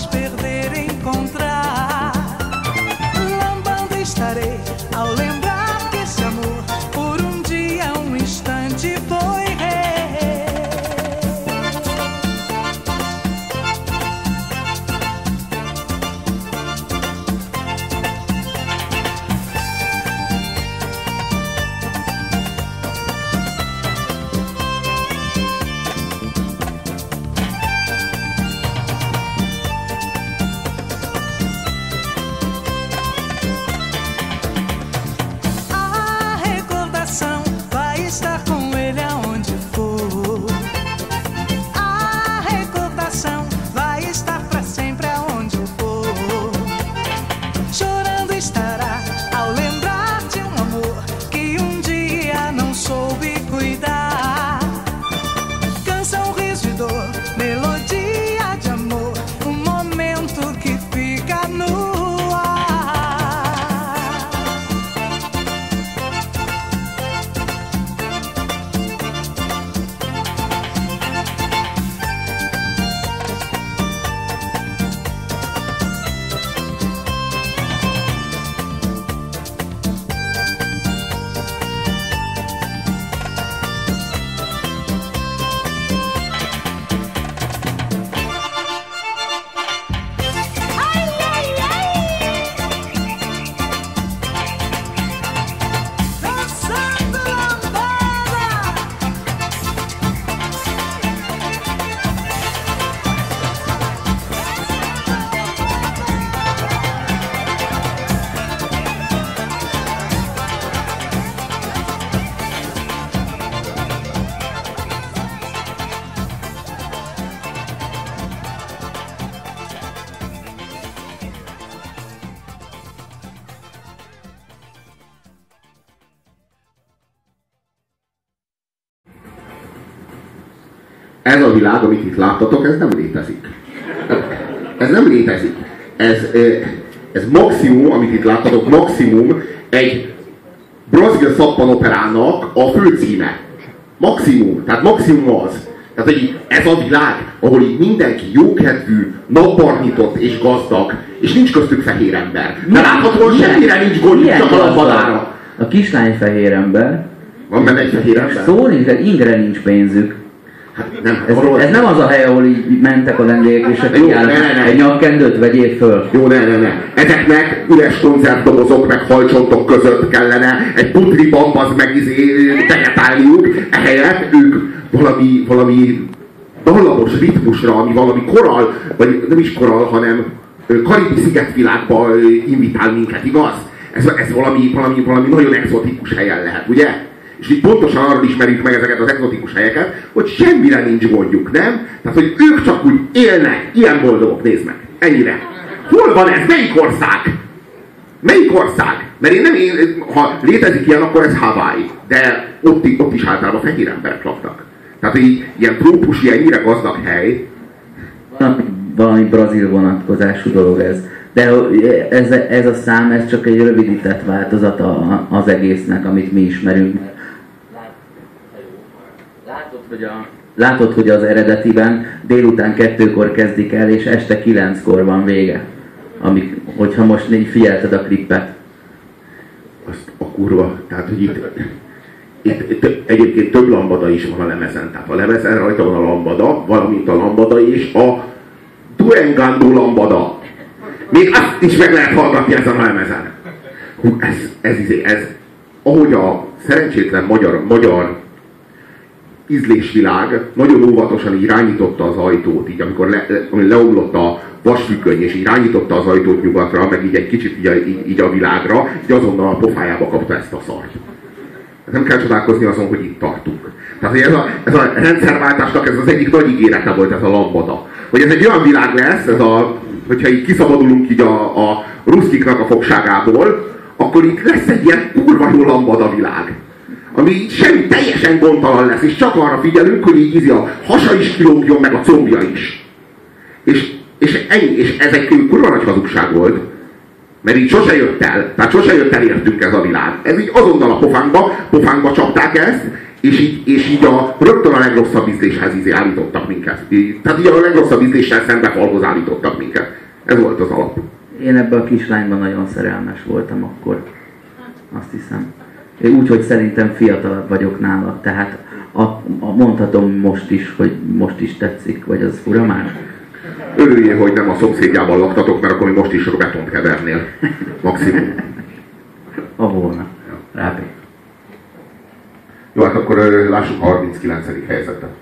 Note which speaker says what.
Speaker 1: esperder ez a világ, amit itt láttatok, ez nem létezik. Ez nem létezik. Ez, ez maximum, amit itt láttatok, maximum egy brazil szappanoperának a főcíme. Maximum. Tehát maximum az. Tehát, hogy ez a világ, ahol így mindenki jókedvű, napbarnitott és gazdag, és nincs köztük fehér ember. De láthatóan semmire nincs gondjuk, csak a lambadára.
Speaker 2: A kislány fehér ember.
Speaker 1: Van benne egy fehér ember?
Speaker 2: Szó nincs, de ingre nincs pénzük.
Speaker 1: Nem,
Speaker 2: ez, ez nem az a hely, ahol így mentek a lengyélyek, és akkor ne, ne, ne. egy nyakkendőt vegyél föl.
Speaker 1: Jó, ne, ne, ne. Ezeknek üres koncertdobozok meg halcsontok között kellene egy putri bambaz meg izé, vegetálniuk, ehelyett ők valami, valami dallamos ritmusra, ami valami koral, vagy nem is koral, hanem karibi szigetvilágba invitál minket, igaz? Ez, ez valami, valami, valami nagyon exotikus helyen lehet, ugye? És így pontosan arról ismerjük meg ezeket az exotikus helyeket, hogy semmire nincs gondjuk, nem? Tehát, hogy ők csak úgy élnek, ilyen boldogok, nézd meg. Ennyire. Hol van ez? Melyik ország? Melyik ország? Mert én nem, én, ha létezik ilyen, akkor ez Hawaii. De ott, ott is általában fehér emberek laktak. Tehát, hogy ilyen trópusi, ennyire gazdag hely.
Speaker 2: Valami, valami brazil vonatkozású dolog ez. De ez, ez a szám, ez csak egy rövidített változata az egésznek, amit mi ismerünk. Hogy, a, látod, hogy az eredetiben délután kettőkor kezdik el, és este kilenckor van vége. Amik, hogyha most így figyelted a klippet.
Speaker 1: Azt a kurva, tehát hogy itt itt, itt egyébként több lambada is van a lemezen. Tehát a lemezen rajta van a lambada, valamint a lambada és a Durengando lambada. Még azt is meg lehet hallgatni ezen a lemezen. Hú, ez, ez, ez, ez, ahogy a szerencsétlen magyar, magyar ízlésvilág nagyon óvatosan irányította az ajtót, így amikor le, leomlott a vasfüggöny, és irányította az ajtót nyugatra, meg így egy kicsit így a, így, a világra, így azonnal a pofájába kapta ezt a szart nem kell csodálkozni azon, hogy itt tartunk. Tehát hogy ez a, ez a rendszerváltásnak ez az egyik nagy ígérete volt ez a lambada. Hogy ez egy olyan világ lesz, ez a, hogyha így kiszabadulunk így a, a ruszkiknak a fogságából, akkor itt lesz egy ilyen kurva jó lambada világ. Ami semmi teljesen gondtalan lesz, és csak arra figyelünk, hogy így ízi a hasa is kilógjon, meg a combja is. És, és, ennyi, és ez egy kurva nagy hazugság volt, mert így sose jött el, tehát sose jött el értünk ez a világ. Ez így azonnal a pofánkba, pofánkba csapták ezt, és így, és így a, rögtön a legrosszabb ízléshez izé állítottak minket. Így, tehát így a legrosszabb ízléssel szembe falhoz állítottak minket. Ez volt az alap.
Speaker 2: Én ebben a kislányban nagyon szerelmes voltam akkor. Azt hiszem. Úgy, hogy szerintem fiatalabb vagyok nála, tehát a, a, mondhatom most is, hogy most is tetszik, vagy az fura már.
Speaker 1: Örüljél, hogy nem a szomszédjában laktatok, mert akkor még most is betont kevernél. Maximum.
Speaker 2: A volna. Rábé.
Speaker 1: Jó, hát akkor lássuk a 39. helyzetet.